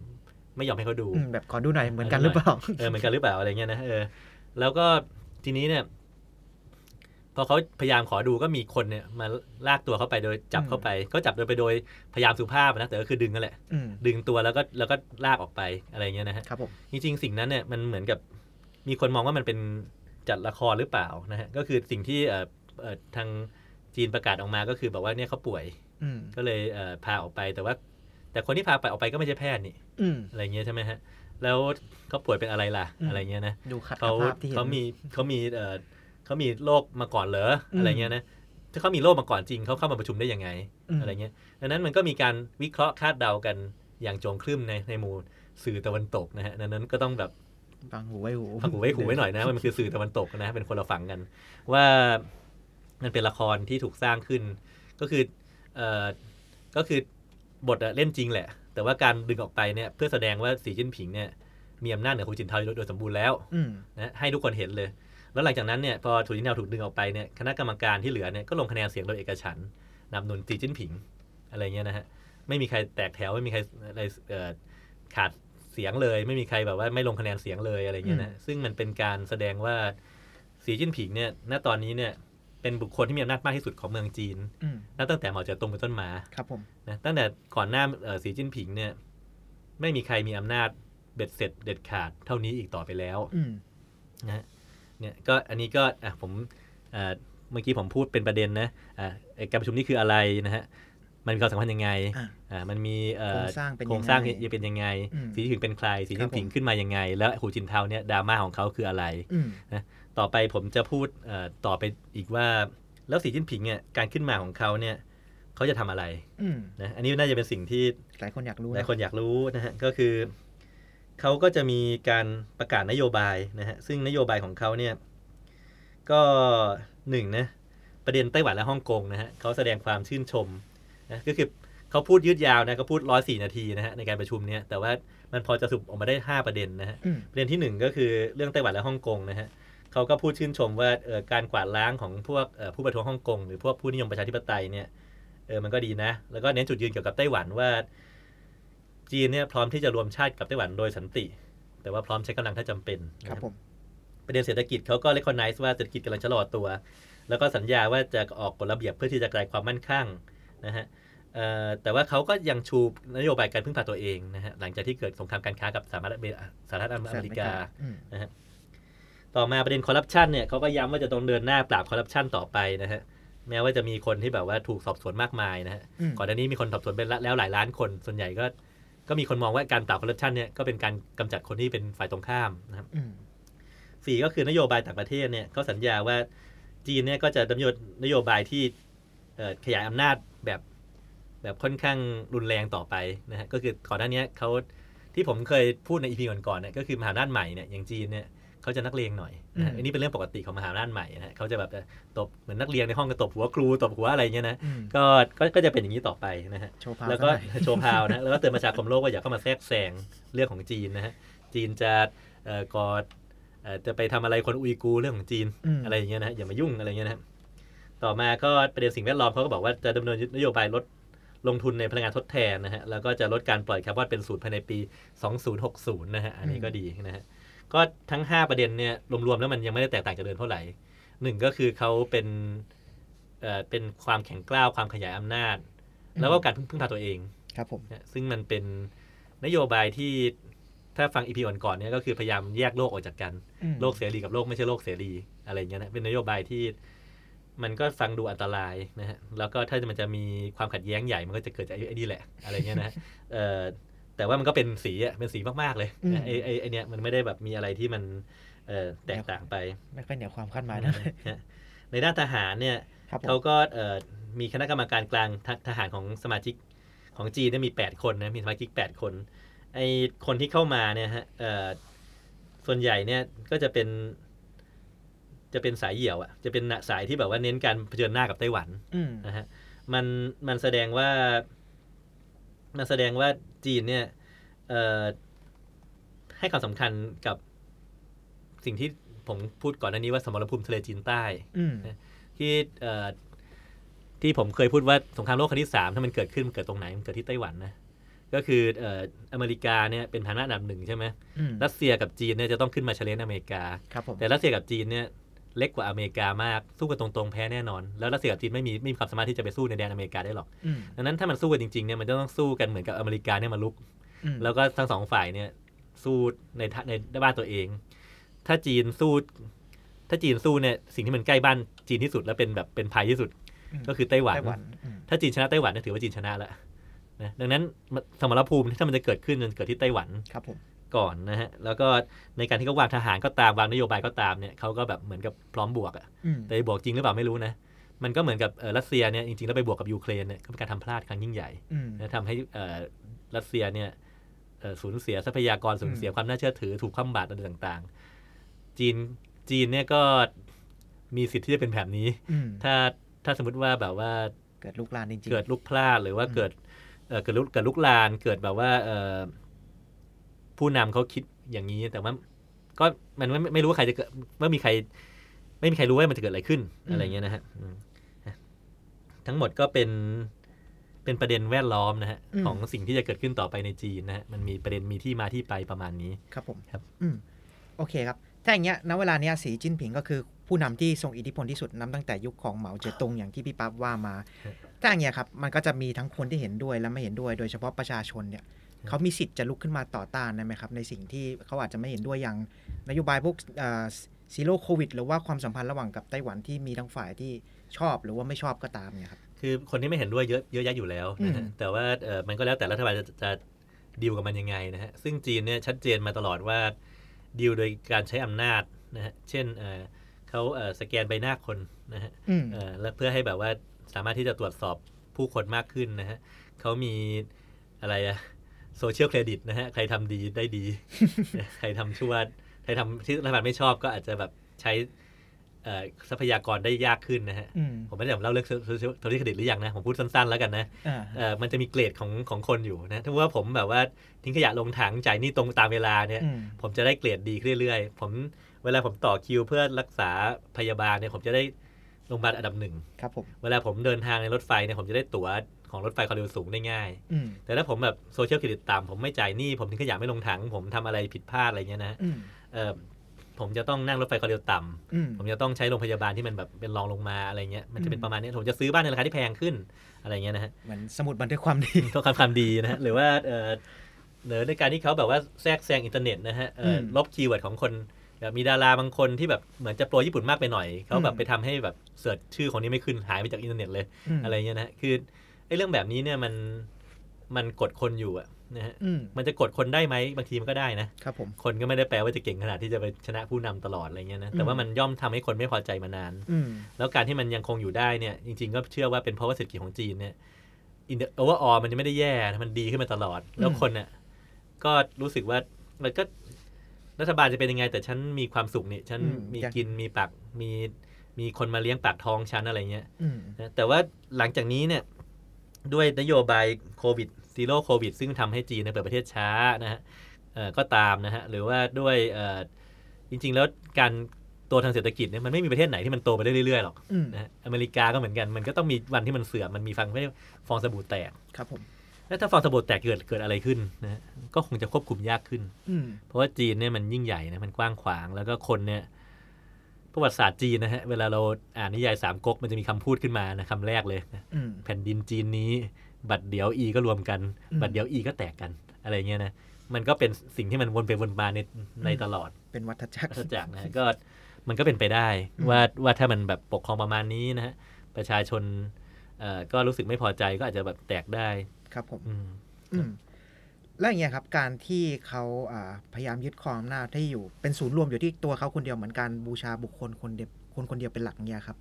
ไม่ยอมให้เขาดูอืมแบบขอดูหน่อยเหมือนกันหรือเปล่าเออเหมือนกันหรือเปล่าอะไรเงี้ยนะเออแล้วก็ทีนี้เนี่ย พอเขาพยายามขอดูก็มีคนเนี่ยมาลากตัวเข้าไปโดยจับเข้าไปก็จับโดยไปโดยพยายามสุภาพนะแต่ก็คือดึงนั่นแหละอืมดึงตัวแล้วก็แล้วก็ลากออกไปอะไรเงี้ยนะฮะครับผมจริงๆสิ่งนั้นเนี่ยมันเหมือนกับมีคนมองว่ามันเป็นจัดละครหรือเปล่านะฮะก็คือสิ่งที่เอ่อเอ่อทางจีนประกาศออกมาก็คือบอกว่าเนี่ยเขาป่วยอืมก็เลยเอ่อพาออกไปแต่ว่า แต่คนที่พาไปออกไปก็ไม่ใช่แพทย์นี่อืมอะไรเงี้ยใช่ไหมฮะแล้วเขาป่วยเป็นอะไรล่ะอืมอะไรเงี้ยนะดูขัดเขากับภาพที่เห็นเขามีเขามีเอ่อ เขามีโรคมาก่อนเหรออืมอะไรเงี้ยนะถ้าเขามีโรคมาก่อนจริงเขาเข้ามาประชุมได้ยังไงอืมอะไรเงี้ยดังนั้นมันก็มีการวิเคราะห์คาดเดากันอย่างโจงครึ่มในในหมู่สื่อตะวันตกนะฮะดังนั้นก็ต้องแบบฟังหูไว้หูฟังหูไว้หูไว้หน่อยนะมันคือสื่อตะวันตกนะเป็นคนละฝั่งกัน ว่ามันเป็นละครที่ถูกสร้างขึ้น ก็คือเอ่อก็คือบทอะเล่นจริงแหละ แต่ว่าการดึงออกไปเนี่ยเพื่อแสดงว่าสีจิ้นผิงเนี่ยมีอำนาจเหนือหูจินเทาโดยโดยสมบูรณ์แล้วอืมนะให้ทุกคนเห็นเลย แล้วหลังจากนั้นเนี่ยพอถูกจินเทาถูกดึงออกไปเนี่ยคณะกรรมการที่เหลือเนี่ยก็ลงคะแนนเสียงโดยเอกฉันท์นำหนุนสีจิ้นผิงอะไรเงี้ยนะฮะไม่มีใครแตกแถวไม่มีใครอะไรเอ่อขาดเสียงเลย ไม่มีใครแบบว่าไม่ลงคะแนนเสียงเลยอะไรเงี้ยนะซึ่งมันเป็นการแสดงว่าสีจิ้นผิงเนี่ยณตอนนี้เนี่ยเป็นบุคคลที่มีอำนาจมากที่สุดของเมืองจีนอืมนับตั้งแต่เหมาเจ๋อตงเป็นต้นมาครับผมนะตั้งแต่ก่อนหน้าเอ่อสีจิ้นผิงเนี่ยไม่มีใครมีอำนาจเบ็ดเสร็จเด็ดขาดเท่านี้อีกต่อไปแล้วอืมนะฮะ เนี่ยก็อันนี้ก็อะผมอ่าเมื่อกี้ผมพูดเป็นประเด็นนะอ่าไอ้การประชุมนี้คืออะไรนะฮะมันมีความสำคัญยังไงอะอ่ามันมีเอ่อโครงสร้างเป็นยังไงโครงสร้างจะเป็นยังไงอืมสีจิ้นผิงเป็นใคร สีครัจิ้บนผิงผมขึ้นมายังไง แล้วหูจินเทาเนี่ยดราม่าของเขาคืออะไรอืมต่อไปผมจะพูดเอ่อต่อไปอีกว่า แล้วสีจิ้นผิงเนี่ยการขึ้นมาของเขาเนี่ยเขาจะทำอะไรอืมนะอันนี้น่าจะเป็นสิ่งที่หลายคนอยากรู้หลายนะคนอยากรู้นะฮะก็คือ เขาก็จะมีการประกาศนโยบายนะฮะซึ่งนโยบายของเขาเนี่ยก็หนึ่งนะประเด็นไต้หวันและฮ่องกงนะฮะเขาแสดงความชื่นชมนะก็คือเขาพูดยืดยาวนะเขาพูดร้อยสี่นาทีนะฮะในการประชุมเนี่ยแต่ว่ามันพอจะสรุปออกมาได้ห้าประเด็นนะฮะอืมประเด็นที่หนึ่งก็คือเรื่องไต้หวันและฮ่องกงนะฮะเขาก็พูดชื่นชมว่าเอ่อการกวาดล้างของพวกเอ่อผู้ประท้วงฮ่องกงหรือพวกผู้นิยมประชาธิปไตยเนี่ยเออมันก็ดีนะ แล้วก็เน้นจุดยืนเกี่ยวกับไต้หวันว่า จีนเนี่ยพร้อมที่จะรวมชาติกับไต้หวันโดยสันติ แต่ว่าพร้อมใช้กำลังถ้าจำเป็นนะคครัรับบผมประเด็นเศรษฐกิจเขาก็ recognize ว่าเศรษฐกิจกำลังชะลอตัว แล้วก็สัญญาว่าจะออกกฎระเบียบเพื่อที่จะกลายความมั่นคงนะฮะเอ่อแต่ว่าเขาก็ยังชูนโยบายการพึ่งพาตัวเองนะฮะหลังจากที่เกิดสงครามการค้ากับสหรัฐอเมริกาสหรัฐอเมริกาอืมต่อมาประเด็นคอร์รัปชันเนี่ยเขาก็ย้ำว่าจะต้องเดินหน้าปราบคอร์รัปชันต่อไปนะฮะแม้ว่าจะมีคนที่แบบว่าถูกสอบสวนมากมายนะฮะอืมก่อนหน้านี้มีคนสอบสวนไปแล้วหลายล้านคน ส่วนใหญ่ก็ ก็มีคนมองว่าการปราบคอร์รัปชันเนี่ยก็เป็นการกำจัดคนที่เป็นฝ่ายตรงข้ามนะครับอืมสี่ก็คือนโยบายต่างประเทศเนี่ยเขาสัญญาว่าจีนเนี่ยก็จะดำเนินนโยบายที่เอ่อขยายอำนาจแบบแบบค่อนข้างรุนแรงต่อไปนะฮะก็คือก่อนหน้านี้เขาที่ผมเคยพูดในอีพีก่อนๆเนี่ยก็คือมหาอำนาจใหม่เนี่ยอย่างจีนเนี่ย เขาจะนักเลงหน่อยนะฮะอืมอันนี้เป็นเรื่องปกติของมหาอำนาจใหม่นะฮะเขาจะแบบตบเหมือนนักเรียนในห้องก็ตบหัวครูตบหัวอะไรเงี้ยนะอืมก็ก็ก็จะเป็นอย่างนี้ต่อไปนะฮะโชว์พาวแล้วก็ซะหน่อยโชว์พาวนะแล้วก็เตือนประชาคมโลกว่าอย่าเข้ามาแทรกแซงเรื่องของจีนนะฮะจีนจะเอ่อกอดเอ่อจะไปทำอะไรคนอุยกูร์เรื่องของจีนอืมอะไรอย่างเงี้ยนะฮะอย่ามายุ่งอะไรเงี้ยนะฮะต่อมาก็ประเด็นสิ่งแวดล้อมเขาก็บอกว่าจะดำเนินนโยบายลดลงทุนในพลังงานทดแทนนะฮะแล้วก็จะลดการปล่อยคาร์บอนเป็นศูนย์ภายในปี 2060 นะฮะอันนี้ก็ดีนะฮะ ก็ทั้ง 5 ประเด็นเนี่ยรวมๆแล้วมันยังไม่ได้แตกต่างจากเดิมเท่าไหร่หนึ่งก็คือเขาเป็นเอ่อเป็นความแข็งกร้าวความขยายอำนาจ แล้วก็การพึ่งพึ่งพาตัวเองครับผมนะซึ่งมันเป็นนโยบายที่ถ้าฟังอีพีก่อนๆเนี่ยก็คือพยายามแยกโลกออกจากกันอืมโลกเสรีกับโลกไม่ใช่โลกเสรีอะไรอย่างเงี้ยนะเป็นนโยบายที่มันก็ฟังดูอันตรายนะฮะแล้วก็ถ้ามันจะมีความขัดแย้งใหญ่มันก็จะเกิดจากไอ้ไอ้นี่แหละ อะไรเงี้ยนะฮะเออ แต่ว่ามันก็เป็นสีอะเป็นสีมากๆเลยนะไอ้ไอ้ไอ้เนี้ยมันไม่ได้แบบมีอะไรที่มันเออแตกต่างไป ไม่ค่อยเหนือความคาดหมายนะฮะในด้านทหารเนี่ยครับผมเขาก็เอ่อมีคณะกรรมการกลางททหารของสมาชิกของจีนเนี่ยมี 8 คนนะมีสมาชิก 8 คนไอคนที่เข้ามาเนี่ยฮะเอ่อส่วนใหญ่เนี่ยก็จะเป็น จะเป็นสายเหี่ยวอะจะเป็นสายที่แบบว่าเน้นการเผชิญหน้ากับไต้หวันอืมนะฮะมันมันแสดงว่ามันแสดงว่าจีนเนี่ยเอ่อให้ความสำคัญกับสิ่งที่ผมพูดก่อนหน้านี้ว่าสมรภูมิทะเลจีนใต้อืมที่เอ่อที่ผมเคยพูดว่าสงครามโลกครั้งที่สามถ้ามันเกิดขึ้นมันเกิดตรงไหนมันเกิดที่ไต้หวันนะก็คือเอ่ออเมริกาเนี่ยเป็นฐานะอันดับหนึ่งใช่ไหมอืมรัสเซียกับจีนเนี่ยจะต้องขึ้นมาเชลเลนอเมริกาครับผมแต่รัสเซียกับจีนเนี่ย เล็กกว่าอเมริกามากสู้กันตรงๆแพ้แน่นอน แล้วรัสเซียกับจีนไม่มีไม่มีความสามารถที่จะไปสู้ในแดนอเมริกาได้หรอกอืมดังนั้นถ้ามันสู้กันจริงๆเนี่ยมันจะต้องสู้กันเหมือนกับอเมริกาเนี่ยมาลุกอืมแล้วก็ทั้งสองฝ่ายเนี่ยสู้ในทะในบ้านตัวเอง ถ้าจีนสู้ ถ้าจีนสู้เนี่ยสิ่งที่มันใกล้บ้านจีนที่สุดและเป็นแบบเป็นภัยที่สุดอืมก็คือไต้หวันไต้หวันอืมถ้าจีนชนะไต้หวันเนี่ยถือว่าจีนชนะแล้วนะดังนั้นสมรภูมิถ้ามันจะเกิดขึ้นมันเกิดที่ไต้หวันครับผม ก่อนนะฮะแล้วก็ในการที่เขาวางทหารก็ตามวางนโยบายก็ตามเนี่ยเขาก็แบบเหมือนกับพร้อมบวกอะอืมแต่บวกจริงหรือเปล่าไม่รู้นะมันก็เหมือนกับเอ่อรัสเซียเนี่ยจริงๆแล้วไปบวกกับยูเครนเนี่ยก็เป็นการทำพลาดครั้งยิ่งใหญ่อืมนะทำให้เอ่อรัสเซียเนี่ยเอ่อสูญเสียทรัพยากรสูญเสียอืมความน่าเชื่อถือถูกคว่ำบาตรอะไรต่างๆ จีนจีนเนี่ยก็มีสิทธิ์ที่จะเป็นแบบนี้อืมถ้าถ้าสมมติว่าแบบว่าเกิดลุกลามจริงๆเกิดลุกพลาดหรือว่าอืมเกิดเอ่อเกิดลุกเกิดลุกลานเกิดแบบว่าเอ่อ ผู้นำเขาคิดอย่างนี้ แต่ว่าก็มันไม่ไม่รู้ว่าใครจะเกิดว่ามีใคร ไม่มีใครรู้ว่ามันจะเกิดอะไรขึ้นอะไรเงี้ยนะฮะอืมทั้งหมดก็เป็นเป็นประเด็นแวดล้อมนะฮะอืมของสิ่งที่จะเกิดขึ้นต่อไปในจีนนะฮะมันมีประเด็นมีที่มาที่ไปประมาณนี้ครับผมครับอืมโอเคครับถ้าอย่างเงี้ยณเวลาเนี้ยสีจิ้นผิงก็คือผู้นำที่ทรงอิทธิพลที่สุดนับตั้งแต่ยุคของเหมาเจ๋อตงอย่างที่พี่ปั๊บว่ามาถ้าอย่างเงี้ยครับมันก็จะมีทั้งคนที่เห็นด้วยและไม่เห็นด้วย โดยเฉพาะประชาชนเนี่ย เขามีสิทธิ์จะลุกขึ้นมาต่อต้านได้ไหมครับ ในสิ่งที่เขาอาจจะไม่เห็นด้วยอย่างนโยบายพวกZero Covid หรือว่าความสัมพันธ์ระหว่างกับไต้หวันที่มีทั้งฝ่ายที่ชอบหรือว่าไม่ชอบก็ตามเนี่ยครับคือคนที่ไม่เห็นด้วยเยอะเยอะแยะอยู่แล้วนะฮะอืมแต่ว่าเออมันก็แล้วแต่รัฐบาลจะจะดีลกับมันยังไงนะฮะซึ่งจีนเนี่ยชัดเจนมาตลอดว่าดีลโดยการใช้อำนาจนะฮะเช่นเอ่อเขาเอ่อสแกนใบหน้าคนนะฮะอืมเอ่อและเพื่อให้แบบว่าสามารถที่จะตรวจสอบผู้คนมากขึ้นนะฮะเขามีอะไรอะ social credit นะฮะ ใครทำดีได้ดี ใครทำชั่ว ใครทำที่รัฐบาลไม่ชอบก็อาจจะแบบใช้เอ่อทรัพยากรได้ยากขึ้นนะฮะอืมผมไม่ได้เล่าเรื่อง social credit หรือยังนะ ผมพูดสั้นๆแล้วกันนะอ่าเอ่อมันจะมีเกรดของของคนอยู่นะ ถ้าว่าผมแบบว่าทิ้งขยะลงถังจ่ายหนี้ตรงตามเวลาเนี่ยอืมผมจะได้เกรดดีขึ้นเรื่อยๆ ผมเวลาผมต่อคิวเพื่อรักษาพยาบาลเนี่ยผมจะได้โรงพยาบาลอันดับหนึ่งครับผมเวลาผมเดินทางในรถไฟเนี่ยผมจะได้ตั๋ว ของรถไฟความเร็วสูงได้ง่ายอืมแต่ถ้าผมแบบ social credit ต่ำผมไม่จ่ายหนี้ผมทิ้งขยะไม่ลงถัง ผมทำอะไรผิดพลาดอะไรเงี้ยนะอืมเออผมจะต้องนั่งรถไฟความเร็วต่ำอืมผมจะต้องใช้โรงพยาบาลที่มันแบบเป็นรองลงมาอะไรเงี้ย มันจะเป็นอืมประมาณนี้ ผมจะซื้อบ้านในราคาที่แพงขึ้นอะไรเงี้ยนะฮะเหมือนสมุดบันทึกความดีต้องการความดีนะฮะ หรือว่าเออหรือในการที่เขาแบบว่าแทรกแซงอินเทอร์เน็ตนะฮะเอ่ออมลบ keyword ของคนแบบมีดาราบางคนที่แบบเหมือนจะ pro ญี่ปุ่นมากไปหน่อย เขาแบบอืมไปทำให้แบบ search ชื่อคนนี้ไม่ขึ้นหายไปจากอินเทอร์เน็ตเลยมอะไรเงี้ยนะฮะคือ ไอ้เรื่องแบบนี้เนี่ยมันมันกดคนอยู่อะนะฮะอืมมันจะกดคนได้ไหมบางทีมันก็ได้นะครับผมคนก็ไม่ได้แปลว่าจะเก่งขนาดที่จะไปชนะผู้นำตลอดอะไรเงี้ยนะแต่ว่าอืมมันย่อมทำให้คนไม่พอใจมานานอืมแล้วการที่มันยังคงอยู่ได้เนี่ย จริง ๆ ก็เชื่อว่าเป็นเพราะว่าเศรษฐกิจของจีนเนี่ย in the overall มันจะไม่ได้แย่นะมันดีขึ้นมาตลอด แล้วคนเนี่ยก็รู้สึกว่ามันก็รัฐบาลจะเป็นยังไง แต่ฉันมีความสุขนี่ฉันอืมมีอย่างกินมีปากมีมีคนมาเลี้ยงปากท้องฉันอะไรเงี้ยอืมนะแต่ว่าหลังจากนี้เนี่ย ด้วยนโยบายโควิดซีโร่โควิดซึ่งทำให้จีนเนี่ยเปิดประเทศช้านะฮะเอ่อก็ตามนะฮะหรือว่าด้วยเอ่อจริง ๆ แล้วการโตทางเศรษฐกิจเนี่ยมันไม่มีประเทศไหนที่มันโตไปได้เรื่อยๆหรอกอืมนะฮะอเมริกาก็เหมือนกันมันก็ต้องมีวันที่มันเสื่อมมันมีฟังไม่ฟองสบู่แตกครับผมแล้วถ้าฟองสบู่แตกเกิดเกิดอะไรขึ้นนะฮะก็คงจะควบคุมยากขึ้นอืมเพราะว่าจีนเนี่ยมันยิ่งใหญ่นะมันกว้างขวางแล้วก็คนเนี่ย ประวัติศาสตร์จีนนะฮะ เวลาเราอ่านนิยายสามก๊กมันจะมีคำพูดขึ้นมานะคำแรกเลยนะอืมแผ่นดินจีนนี้ บัดเดี๋ยวอีก็รวมกันอืมบัดเดี๋ยวอีก็แตกกัน อะไรเงี้ยนะ มันก็เป็นสิ่งที่มันวนไปวนมาในในตลอด เป็นวัฏจักรวัฏจักรนะฮะก็มันก็เป็นไปได้ว่าว่าถ้ามันแบบปกครองประมาณนี้นะฮะประชาชนเอ่อก็รู้สึกไม่พอใจก็อาจจะแบบแตกได้ครับผมอืมอืม แล้วอย่างเงี้ยครับการที่เขาอ่าพยายามยึดครองอำนาจที่อยู่เป็นศูนย์รวมอยู่ที่ตัวเขาคนเดียวเหมือนการบูชาบุคคลคนเดียวคนคนเดียวเป็นหลักเนี่ยครับ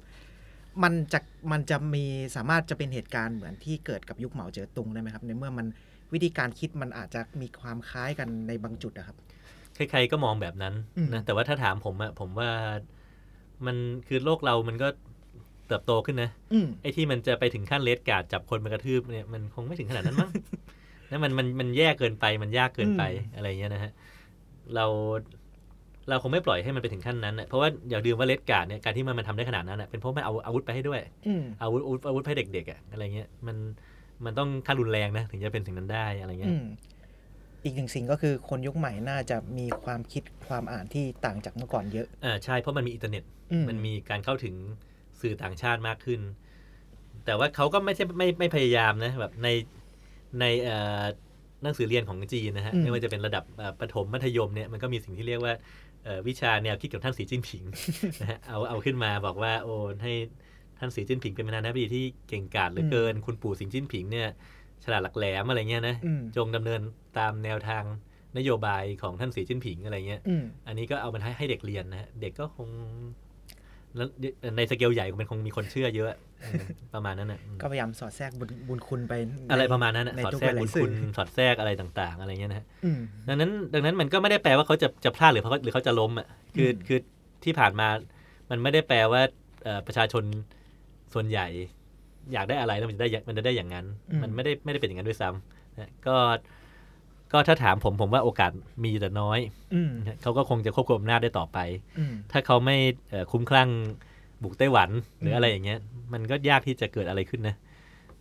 มันจะมันจะมีสามารถจะเป็นเหตุการณ์เหมือนที่เกิดกับยุคเหมาเจ๋อตุงได้ไหมครับ ในเมื่อมันวิธีการคิดมันอาจจะมีความคล้ายกันในบางจุดอะครับใครๆก็มองแบบนั้นอืมนะแต่ว่าถ้าถามผมอะผมว่ามันคือโลกเรามันก็เติบโตขึ้นนะอืมไอ้ที่มันจะไปถึงขั้นเลสการ์ดจับคนมากระทืบเนี่ยมันคงไม่ถึงขนาดนั้นมั้ง นะมันมันมันแย่เกินไปมันยากเกินไปอืมอะไรเงี้ยนะฮะเราเราคงไม่ปล่อยให้มันไปถึงขั้นนั้นนะเพราะว่าอย่าลืมว่าเลสการ์ดเนี่ยการที่มันมันทำได้ขนาดนั้นอะเป็นเพราะมันเอาอาวุธไปให้ด้วยอืมอาวุธอาวุธอาวุธให้เด็กๆอะอะไรเงี้ยมันมันต้องขั้นรุนแรงนะถึงจะเป็นสิ่งนั้นได้อะไรเงี้อืยมอีกหนึ่งสิ่งก็คือคนยุคใหม่น่าจะมีความคิดความอ่านที่ต่างจากเมื่อก่อนเยอะอ่าใช่เพราะมันมีอินเทอร์เน็ตอืมันมีการเข้าถึงสื่อต่างชาติมากขึ้น แต่ว่าเขาก็ไม่ใช่ไม่ไม่พยายามนะแบบใน ในเอ่อหนังสือเรียนของจีนนะฮะอืมไม่ว่าจะเป็นระดับเอ่อประถมมัธยมเนี่ยมันก็มีสิ่งที่เรียกว่าเอ่อวิชาแนวคิดของท่านสีจิ้นผิงนะฮะเอาเอาขึ้นมาบอกว่าโอ้ให้ท่านสีจิ้นผิงเป็นประธานาธิบดีที่เก่งกาจเหลือเกิน คุณปู่สิงจิ้นผิงเนี่ยฉลาดหลักแหลมอะไรเงี้ยนะอืมจงดำเนินตามแนวทางนโยบายของท่านสีจิ้นผิงอะไรเงี้ยอืมอันนี้ก็เอามาให้ให้เด็กเรียนนะฮะเด็กก็คง แล้วในสเกลใหญ่มันคงมีคนเชื่อเยอะอืมประมาณนั้นนะอืมก็พยายามสอดแทรกบุญบุญคุณไปในอะไรประมาณนั้นนะในสอดทุกแทรกหลาบุยญๆสื่คุอณสอดแทรกอะไรต่าง ๆ อะไรเงี้ยนะฮะอืมดังนั้นดังนั้นมันก็ไม่ได้แปลว่าเขาจะจะพลาดหรือเขาหรือเขาจะล้มอะคืออืมคือที่ผ่านมามันไม่ได้แปลว่าเอ่อประชาชนส่วนใหญ่อยากได้อะไรแล้วมันจะได้อย่างมันจะได้อย่างนั้น มันไม่ได้ไม่ได้เป็นอย่างนั้นด้วยซ้ำนะก็ ก็ถ้าถามผมผมว่าโอกาสมีแต่น้อยอืมนะเขาก็คงจะควบคุมอำนาจได้ต่อไปอืมถ้าเขาไม่เอ่อคุ้มคลั่งบุกไต้หวันหรือมอะไรอย่างเงี้ย มันก็ยากที่จะเกิดอะไรขึ้นนะ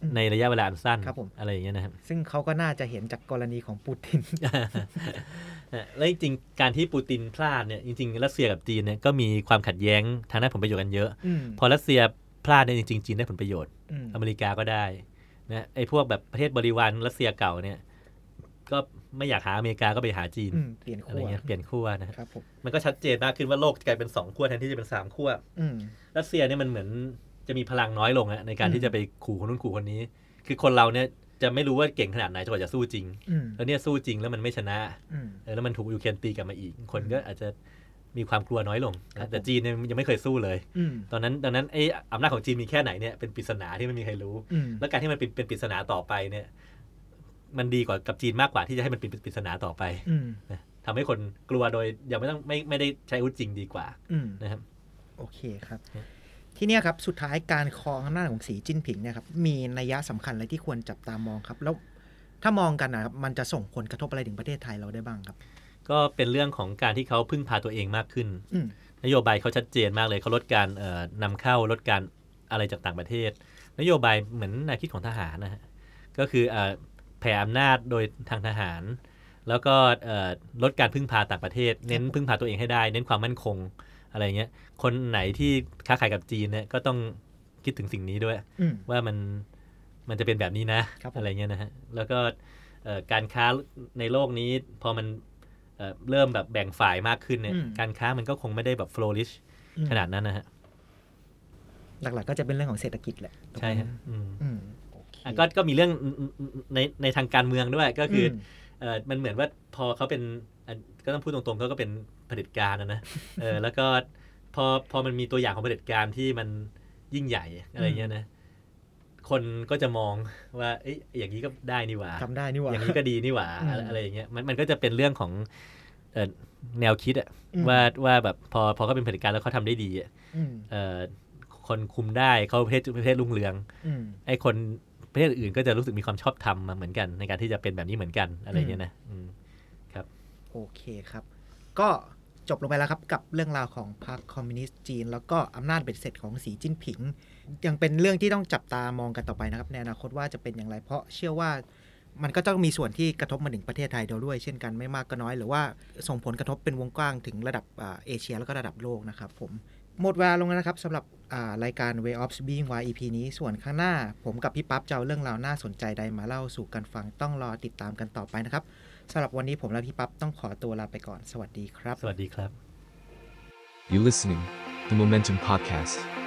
อืมในระยะเวลาอันสั้นครับผมอะไรอย่างเงี้ยนะครับ ซึ่งเขาก็น่าจะเห็นจากกรณีของปูตินแล้วจริงๆการที่ปูตินพลาดเนี่ยจริงๆรัสเซียกับจีนเนี่ยก็มีความขัดแย้งทางด้านผลประโยชน์กันเยอะอืมพอรัสเซียพลาดเนี่ยจริงๆจีนได้ผลประโยชน์อืมอเมริกาก็ได้นะไอ้พวกแบบประเทศบริวารรัสเซียเก่าเนี่ย ก็ไม่อยากหาอเมริกาก็ไปหาจีนอืมเปลี่ยนอะไรขั้วเงี้ยเปลี่ยนขั้วนะฮะครับผมมันก็ชัดเจนมากขึ้นว่าโลกกลายเป็นสองขั้วแทนที่จะเป็นสามขั้วอืมรัสเซียเนี่ยมันเหมือนจะมีพลังน้อยลงอะในการอืมที่จะไปขู่คนนู้นขู่คนนี้ คือคนเราเนี่ยจะไม่รู้ว่าเก่งขนาดไหนจนกว่าจะสู้จริงอืมแล้วเนี่ยสู้จริงแล้วมันไม่ชนะอืมเออแล้วมันถูกยูเครนตีกลับมาอีก คนก็อาจจะมีความกลัวน้อยลงครับแต่จีนเนี่ยยังไม่เคยสู้เลยอืมตอนนั้นตอนนั้นไอ้อำนาจของจีนมีแค่ไหนเนี่ยเป็นปริศนาที่ไม่มีใครรู้อืมแล้วการที่มันเป็นเป็นปริศนาต่อไปเนี่ย มันดีกว่ากับจีนมากกว่าที่จะให้มันเป็นปริศนาต่อไปอืมนะทำให้คนกลัวโดยยังไม่ต้องไม่ไม่ได้ใช้อาวุธจริงดีกว่าอืมนะครับ โอเคครับครับทีเนี้ยครับสุดท้ายการครองอำนาจของสีจิ้นผิงเนี่ยครับมีนัยยะสำคัญอะไรที่ควรจับตามองครับ แล้วถ้ามองกันนะครับมันจะส่งผลกระทบอะไรถึงประเทศไทยเราได้บ้างครับ ก็เป็นเรื่องของการที่เขาพึ่งพาตัวเองมากขึ้นอืมนโยบายเขาชัดเจนมากเลยเขาลดการเอ่อนำเข้าลดการอะไรจากต่างประเทศ นโยบายเหมือนแนวคิดของทหารนะฮะก็คือเอ่อแผ่อำนาจโดยทางทหาร แล้วก็เอ่อลดการพึ่งพาต่างประเทศ เน้นพึ่งพาตัวเองให้ได้ เน้นความมั่นคงอะไรเงี้ยคนไหนที่ค้าขายกับจีนเนี่ยก็ต้องคิดถึงสิ่งนี้ด้วยอืมว่ามันมันจะเป็นแบบนี้นะครับผมอะไรเงี้ยนะฮะแล้วก็เอ่อการค้าในโลกนี้พอมันเอ่อเริ่มแบบแบ่งฝ่ายมากขึ้นเนี่ยอืมการค้ามันก็คงไม่ได้แบบ flourish อืมขนาดนั้นนะฮะหลักๆก็จะเป็นเรื่องของเศรษฐกิจแหละใช่ฮะ อืมอืมโอเคอะก็ก็มีเรื่องในในทางการเมืองด้วยก็คืออมเออมันเหมือนว่าพอเขาเป็นอะก็ต้องพูดตรงๆเขาก็เป็นเผด็จการนะนะเออแล้วก็พอพอมันมีตัวอย่างของเผด็จการที่มันยิ่งใหญ่อะไรเงี้ยนะคนก็จะมองว่าเอ้ยอย่างนี้ก็ได้นี่หว่าทำได้นี่หว่า อย่างนี้ก็ดีนี่หว่าอืมอะไรอะไรอย่างเงี้ยมันมันก็จะเป็นเรื่องของเอ่อแนวคิดอะอืมว่าว่าแบบพอพอเขาเป็นเผด็จการแล้วเขาทำได้ดีอะอืมเอ่อคนคุมได้เขาประเทศประเทศรุ่งเรืองอืมไอ้คน ประเทศอื่นก็จะรู้สึกมีความชอบธรรมมาเหมือนกันในการที่จะเป็นแบบนี้เหมือนกันอะไรอย่างเงี้ยนะอืมโอเคครับ ก็จบลงไปแล้วครับกับเรื่องราวของพรรคคอมมิวนิสต์จีน แล้วก็อำนาจเบ็ดเสร็จของสีจิ้นผิง ยังเป็นเรื่องที่ต้องจับตามองกันต่อไปนะครับในอนาคตว่าจะเป็นอย่างไรเพราะเชื่อว่ามันก็ต้องมีส่วนที่กระทบมาถึงประเทศไทยเราด้วยเช่นกันไม่มากก็น้อย หรือว่าส่งผลกระทบเป็นวงกว้างถึงระดับอ่าเอเชียแล้วก็ระดับโลกนะครับผม หมดเวลาลงแล้วนะครับสำหรับอ่ารายการ Way of Being Why EP นี้ส่วนข้างหน้า ผมกับพี่ปั๊บจะเอาเรื่องราวน่าสนใจใดมาเล่าสู่กันฟังต้องรอติดตามกันต่อไปนะครับสำหรับวันนี้ผมและพี่ปั๊บต้องขอตัวลาไปก่อน สวัสดีครับ สวัสดีครับ You listening, the Momentum Podcast.